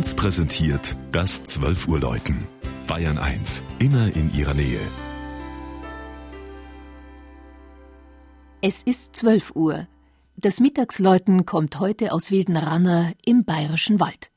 1 präsentiert das 12 Uhr Läuten. Bayern 1, immer in ihrer Nähe. Es ist 12 Uhr. Das Mittagsläuten kommt heute aus Wildenranner im Bayerischen Wald.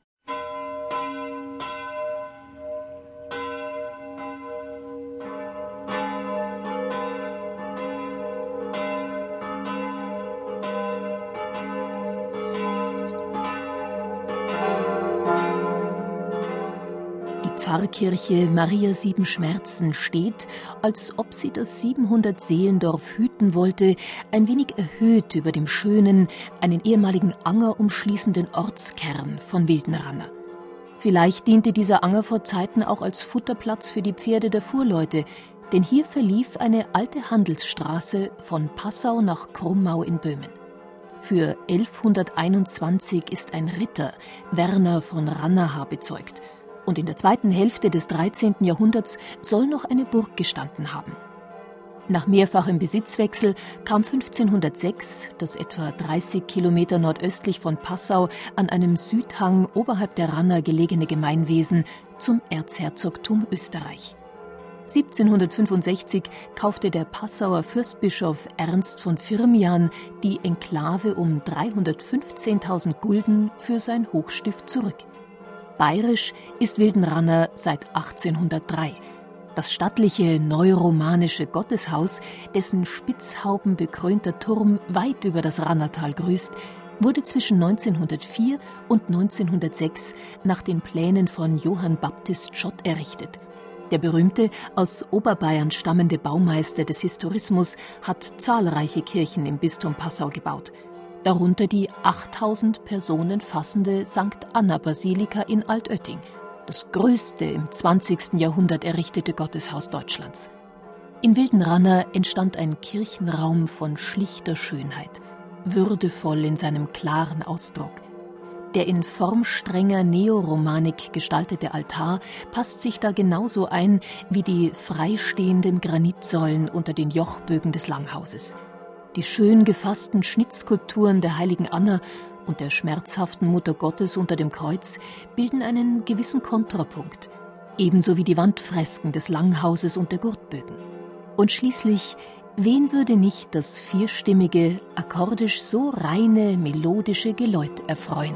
Pfarrkirche Maria Sieben Schmerzen steht, als ob sie das 700 Seelendorf hüten wollte, ein wenig erhöht über dem schönen, einen ehemaligen Anger umschließenden Ortskern von Wildenranner. Vielleicht diente dieser Anger vor Zeiten auch als Futterplatz für die Pferde der Fuhrleute, denn hier verlief eine alte Handelsstraße von Passau nach Krummau in Böhmen. Für 1121 ist ein Ritter, Werner von Rannaha, bezeugt – und in der zweiten Hälfte des 13. Jahrhunderts soll noch eine Burg gestanden haben. Nach mehrfachem Besitzwechsel kam 1506 das etwa 30 Kilometer nordöstlich von Passau an einem Südhang oberhalb der Ranner gelegene Gemeinwesen zum Erzherzogtum Österreich. 1765 kaufte der Passauer Fürstbischof Ernst von Firmian die Enklave um 315.000 Gulden für sein Hochstift zurück. Bayerisch ist Wildenranner seit 1803. Das stattliche neuromanische Gotteshaus, dessen spitzhaubenbekrönter Turm weit über das Rannertal grüßt, wurde zwischen 1904 und 1906 nach den Plänen von Johann Baptist Schott errichtet. Der berühmte, aus Oberbayern stammende Baumeister des Historismus hat zahlreiche Kirchen im Bistum Passau gebaut darunter die 8000 Personen fassende St. Anna Basilika in Altötting, das größte im 20. Jahrhundert errichtete Gotteshaus Deutschlands. In Wildenranner entstand ein Kirchenraum von schlichter Schönheit, würdevoll in seinem klaren Ausdruck. Der in formstrenger Neoromanik gestaltete Altar passt sich da genauso ein wie die freistehenden Granitsäulen unter den Jochbögen des Langhauses. Die schön gefassten Schnitzskulpturen der heiligen Anna und der schmerzhaften Mutter Gottes unter dem Kreuz bilden einen gewissen Kontrapunkt, ebenso wie die Wandfresken des Langhauses und der Gurtbögen. Und schließlich, wen würde nicht das vierstimmige, akkordisch so reine, melodische Geläut erfreuen?